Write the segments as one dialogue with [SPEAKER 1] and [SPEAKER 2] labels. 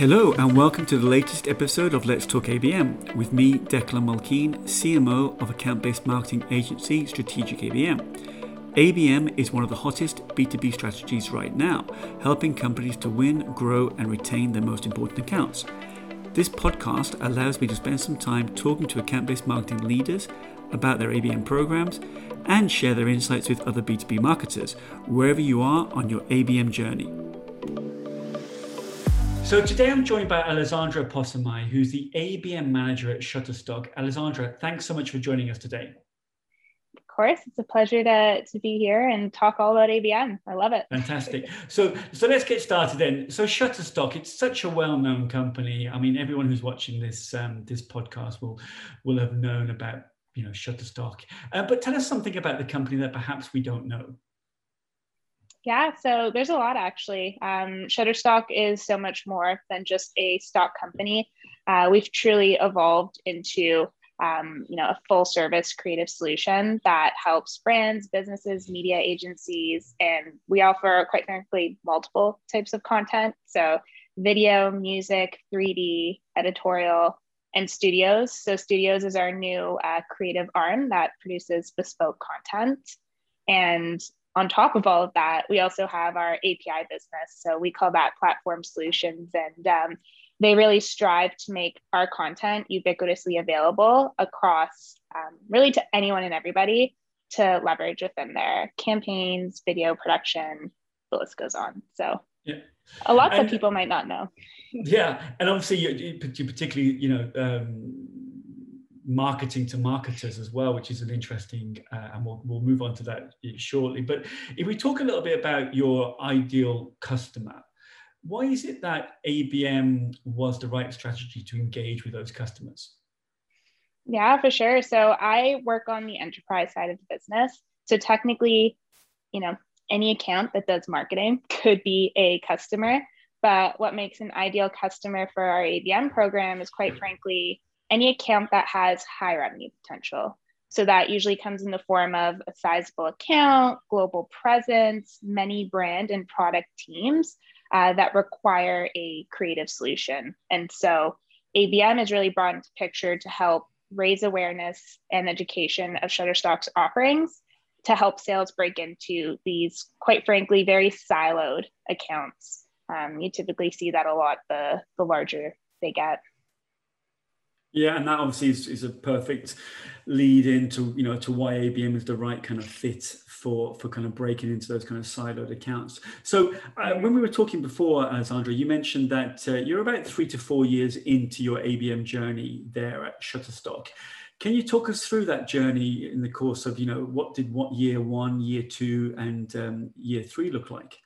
[SPEAKER 1] Hello, and welcome to the latest episode of Let's Talk ABM with me, Declan Mulkeen, CMO of account based marketing agency Strategic ABM. ABM is one of the hottest B2B strategies right now, helping companies to win, grow, and retain their most important accounts. This podcast allows me to spend some time talking to account based marketing leaders about their ABM programs and share their insights with other B2B marketers, wherever you are on your ABM journey. So today I'm joined by Alessandra Possamai, who's the ABM manager at Shutterstock. Alessandra, thanks so much for joining us today.
[SPEAKER 2] Of course, it's a pleasure to, to be here and talk all about ABM. I love it.
[SPEAKER 1] Fantastic. So, so let's get started then. So Shutterstock, it's such a well-known company. I mean, everyone who's watching this um, this podcast will will have known about you know Shutterstock. Uh, but tell us something about the company that perhaps we don't know.
[SPEAKER 2] Yeah, so there's a lot actually. Um, Shutterstock is so much more than just a stock company. Uh, we've truly evolved into um, you know a full service creative solution that helps brands, businesses, media agencies, and we offer quite frankly multiple types of content. So video, music, 3D, editorial, and studios. So studios is our new uh, creative arm that produces bespoke content. And on top of all of that, we also have our API business. So we call that platform solutions. And um, they really strive to make our content ubiquitously available across um, really to anyone and everybody to leverage within their campaigns, video production, the list goes on. So yeah. a lot that people might not know.
[SPEAKER 1] Yeah. And obviously you, you particularly, you know, um, marketing to marketers as well, which is an interesting, uh, and we'll, we'll move on to that shortly. But if we talk a little bit about your ideal customer, why is it that ABM was the right strategy to engage with those customers?
[SPEAKER 2] Yeah, for sure. So I work on the enterprise side of the business. So technically, you know, any account that does marketing could be a customer. But what makes an ideal customer for our ABM program is quite frankly any account that has high revenue potential. So that usually comes in the form of a sizable account, global presence, many brand and product teams uh, that require a creative solution. And so ABM is really brought into picture to help raise awareness and education of Shutterstock's offerings to help sales break into these, quite frankly, very siloed accounts. Um, you typically see that a lot the, the larger they get.
[SPEAKER 1] Yeah, and that obviously is, is a perfect lead into you know to why ABM is the right kind of fit for for kind of breaking into those kind of siloed accounts. So uh, when we were talking before, Alessandra, you mentioned that uh, you're about three to four years into your ABM journey there at Shutterstock. Can you talk us through that journey in the course of you know what did what year one, year two, and um, year three look like?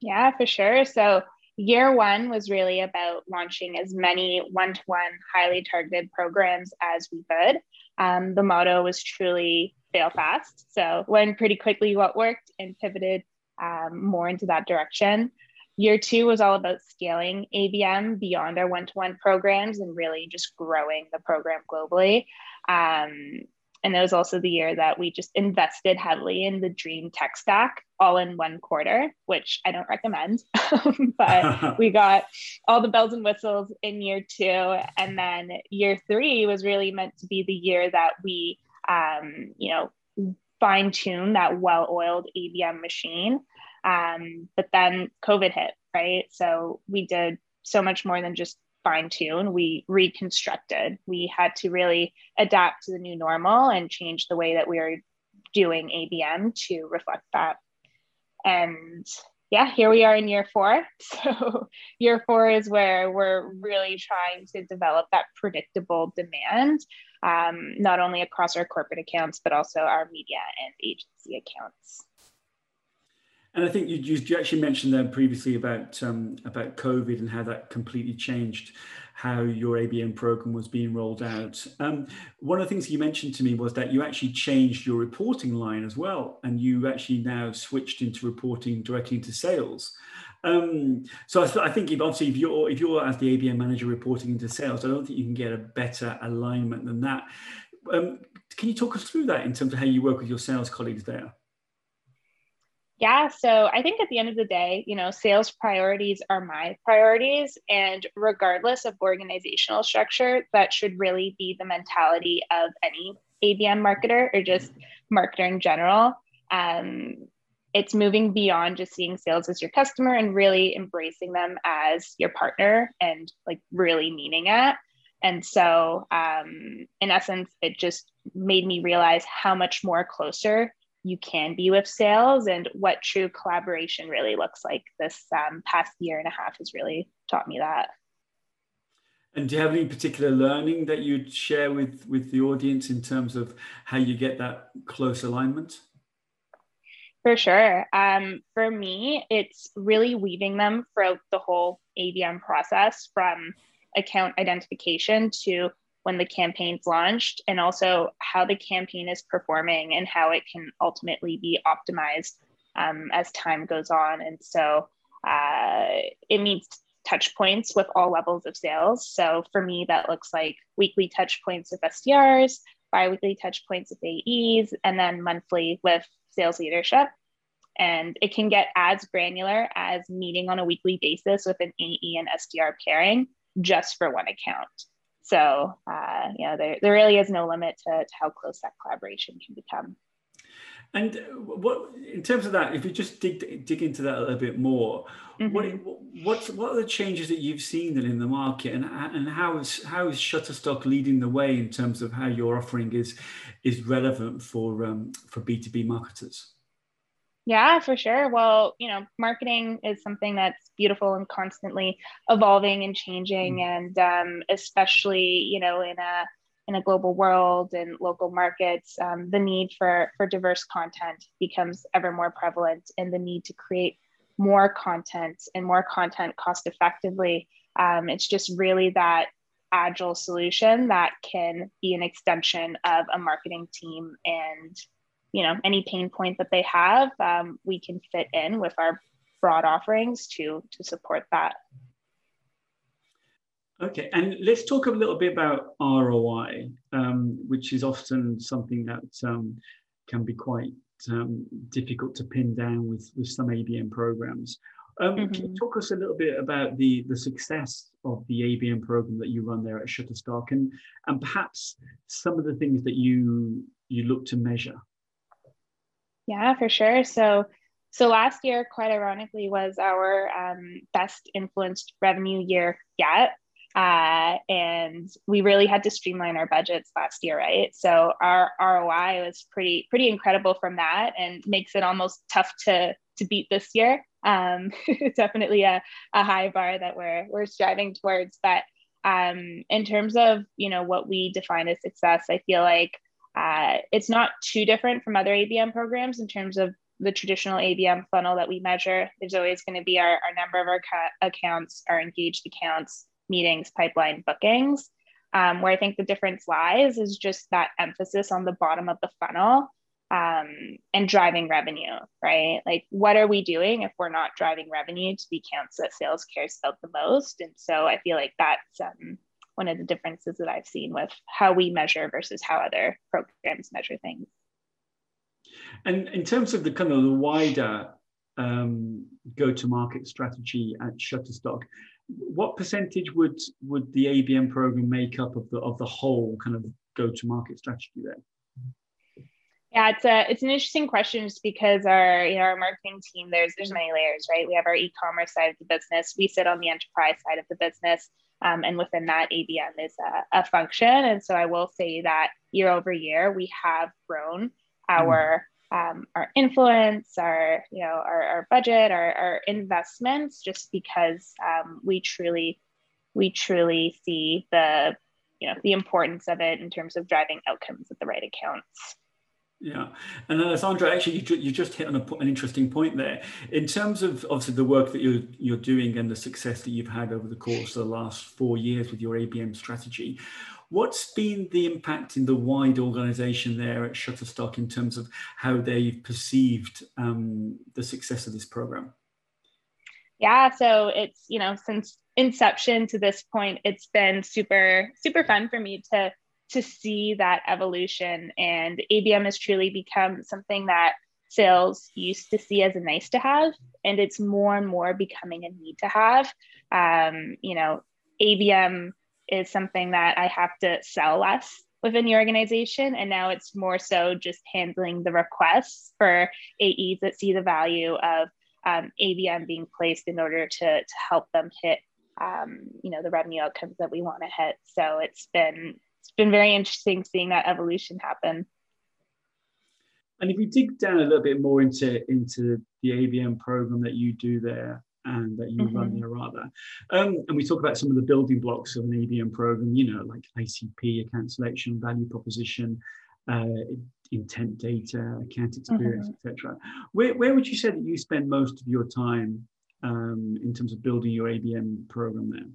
[SPEAKER 2] Yeah, for sure. So year one was really about launching as many one to one, highly targeted programs as we could. Um, the motto was truly fail fast. So, learned pretty quickly what worked and pivoted um, more into that direction. Year two was all about scaling ABM beyond our one to one programs and really just growing the program globally. Um, and it was also the year that we just invested heavily in the dream tech stack all in one quarter, which I don't recommend. but we got all the bells and whistles in year two. And then year three was really meant to be the year that we, um, you know, fine tune that well oiled ABM machine. Um, but then COVID hit, right? So we did so much more than just fine tune. We reconstructed. We had to really adapt to the new normal and change the way that we are doing ABM to reflect that. And yeah, here we are in year four. So, year four is where we're really trying to develop that predictable demand, um, not only across our corporate accounts, but also our media and agency accounts.
[SPEAKER 1] And I think you, you actually mentioned there previously about um, about COVID and how that completely changed how your ABM program was being rolled out. Um, one of the things you mentioned to me was that you actually changed your reporting line as well, and you actually now switched into reporting directly into sales. Um, so I, I, think if obviously if you're if you're as the ABM manager reporting into sales, I don't think you can get a better alignment than that. Um, can you talk us through that in terms of how you work with your sales colleagues there?
[SPEAKER 2] Yeah, so I think at the end of the day, you know, sales priorities are my priorities. And regardless of organizational structure, that should really be the mentality of any ABM marketer or just marketer in general. Um, it's moving beyond just seeing sales as your customer and really embracing them as your partner and like really meaning it. And so, um, in essence, it just made me realize how much more closer you can be with sales and what true collaboration really looks like. This um, past year and a half has really taught me that.
[SPEAKER 1] And do you have any particular learning that you'd share with with the audience in terms of how you get that close alignment?
[SPEAKER 2] For sure. Um, for me, it's really weaving them throughout the whole ABM process from account identification to when the campaign's launched and also how the campaign is performing and how it can ultimately be optimized um, as time goes on. And so uh, it means touch points with all levels of sales. So for me, that looks like weekly touch points with SDRs, biweekly touch points with AEs, and then monthly with sales leadership. And it can get as granular as meeting on a weekly basis with an AE and SDR pairing just for one account. So, uh, you know, there, there really is no limit to, to how close that collaboration can become.
[SPEAKER 1] And what, in terms of that, if you just dig dig into that a little bit more, mm-hmm. what what's what are the changes that you've seen then in the market, and and how is how is Shutterstock leading the way in terms of how your offering is is relevant for um, for B two B marketers?
[SPEAKER 2] Yeah, for sure. Well, you know, marketing is something that's beautiful and constantly evolving and changing, mm. and um, especially you know in a in a global world and local markets, um, the need for for diverse content becomes ever more prevalent, and the need to create more content and more content cost effectively. Um, it's just really that agile solution that can be an extension of a marketing team and you know any pain point that they have um, we can fit in with our broad offerings to to support that
[SPEAKER 1] okay and let's talk a little bit about roi um, which is often something that um, can be quite um, difficult to pin down with with some abm programs um, mm-hmm. Can you mm-hmm. talk us a little bit about the, the success of the ABM program that you run there at Shutterstock and, and perhaps some of the things that you you look to measure?
[SPEAKER 2] Yeah, for sure. So, so last year, quite ironically, was our um, best influenced revenue year yet. Uh, and we really had to streamline our budgets last year, right? So our ROI was pretty pretty incredible from that, and makes it almost tough to to beat this year. Um, definitely a, a high bar that we're we're striving towards. But um, in terms of you know what we define as success, I feel like uh, it's not too different from other ABM programs in terms of the traditional ABM funnel that we measure. There's always going to be our, our number of our ca- accounts, our engaged accounts, meetings, pipeline, bookings. Um, where I think the difference lies is just that emphasis on the bottom of the funnel um, and driving revenue, right? Like, what are we doing if we're not driving revenue to the accounts that sales cares about the most? And so I feel like that's um, one of the differences that I've seen with how we measure versus how other programs measure things.
[SPEAKER 1] And in terms of the kind of the wider um, go-to-market strategy at Shutterstock, what percentage would would the ABM program make up of the of the whole kind of go-to-market strategy there?
[SPEAKER 2] Yeah, it's a it's an interesting question just because our you know our marketing team there's there's many layers, right? We have our e-commerce side of the business. We sit on the enterprise side of the business. Um, and within that, ABM is a, a, function. And so I will say that year over year, we have grown our um, our influence, our you know our, our budget, our, our investments, just because um, we truly we truly see the you know the importance of it in terms of driving outcomes at the right accounts.
[SPEAKER 1] Yeah, and Alessandra, actually, you, you just hit on a, an interesting point there. In terms of obviously the work that you're you're doing and the success that you've had over the course of the last four years with your ABM strategy, what's been the impact in the wide organisation there at Shutterstock in terms of how they've perceived um, the success of this program?
[SPEAKER 2] Yeah, so it's you know since inception to this point, it's been super super fun for me to to see that evolution. And ABM has truly become something that sales used to see as a nice to have, and it's more and more becoming a need to have. Um, you know, ABM is something that I have to sell less within the organization. And now it's more so just handling the requests for AEs that see the value of um, ABM being placed in order to, to help them hit, um, you know, the revenue outcomes that we want to hit. So it's been, it's been very interesting seeing that evolution happen.
[SPEAKER 1] And if we dig down a little bit more into, into the ABM program that you do there, and that you mm-hmm. run there rather. Um, and we talk about some of the building blocks of an ABM program, you know, like ICP, account selection, value proposition, uh, intent data, account experience, mm-hmm. etc. Where, where would you say that you spend most of your time um, in terms of building your ABM program there?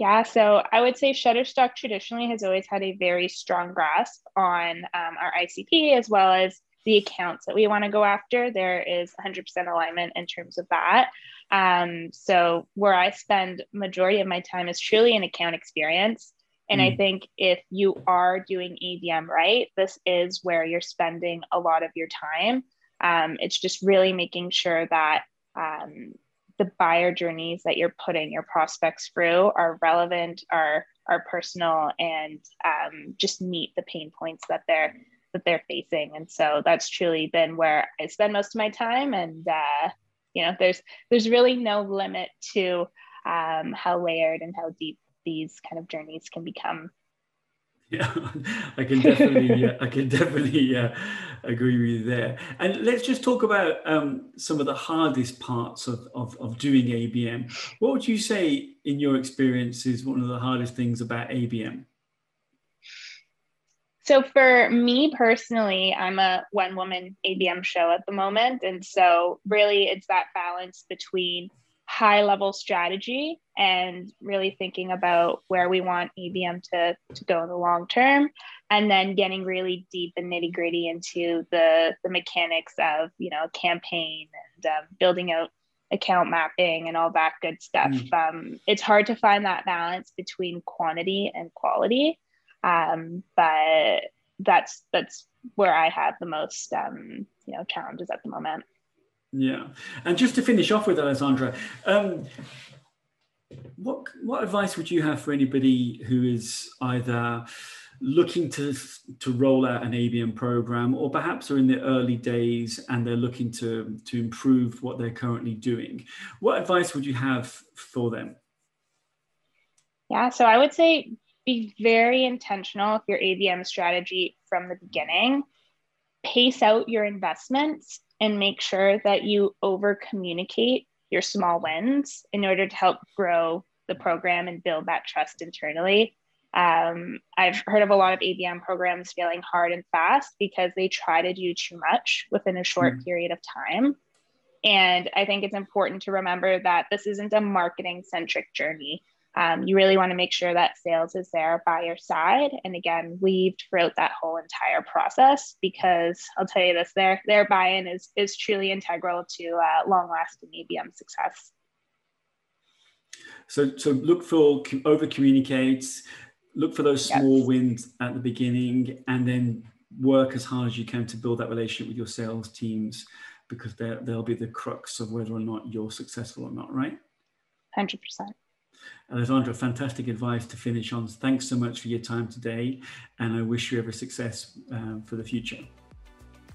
[SPEAKER 2] Yeah, so I would say Shutterstock traditionally has always had a very strong grasp on um, our ICP as well as the accounts that we want to go after, there is 100% alignment in terms of that. Um, so where I spend majority of my time is truly an account experience. And mm. I think if you are doing ABM right, this is where you're spending a lot of your time. Um, it's just really making sure that um, the buyer journeys that you're putting your prospects through are relevant, are are personal, and um, just meet the pain points that they're that they're facing. And so that's truly been where i spend most of my time. And uh, you know there's there's really no limit to um, how layered and how deep these kind of journeys can become
[SPEAKER 1] yeah i can definitely yeah, i can definitely uh, agree with you there. And let's just talk about um, some of the hardest parts of, of, of doing abm what would you say in your experience is one of the hardest things about abm
[SPEAKER 2] so for me personally, I'm a one woman ABM show at the moment. And so really it's that balance between high level strategy and really thinking about where we want ABM to, to go in the long term and then getting really deep and nitty gritty into the, the mechanics of, you know, campaign and um, building out account mapping and all that good stuff. Mm. Um, it's hard to find that balance between quantity and quality. Um, but that's that's where I have the most um, you know challenges at the moment.
[SPEAKER 1] Yeah, and just to finish off with Alessandra, um, what what advice would you have for anybody who is either looking to to roll out an ABM program, or perhaps are in the early days and they're looking to to improve what they're currently doing? What advice would you have for them?
[SPEAKER 2] Yeah, so I would say be very intentional with your ABM strategy from the beginning. Pace out your investments and make sure that you over communicate your small wins in order to help grow the program and build that trust internally. Um, I've heard of a lot of ABM programs failing hard and fast because they try to do too much within a short mm. period of time. And I think it's important to remember that this isn't a marketing centric journey um, you really want to make sure that sales is there by your side. And again weaved throughout that whole entire process because i'll tell you this their their buy-in is is truly integral to uh, long lasting abm success.
[SPEAKER 1] So so look for over communicates look for those small yes. wins at the beginning and then work as hard as you can to build that relationship with your sales teams because they'll be the crux of whether or not you're successful or not right?
[SPEAKER 2] 100%
[SPEAKER 1] Alessandra, fantastic advice to finish on. Thanks so much for your time today, and I wish you every success uh, for the future.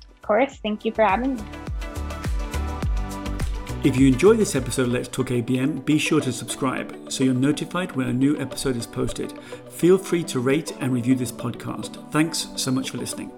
[SPEAKER 2] Of course. Thank you for having me.
[SPEAKER 1] If you enjoyed this episode of Let's Talk ABM, be sure to subscribe so you're notified when a new episode is posted. Feel free to rate and review this podcast. Thanks so much for listening.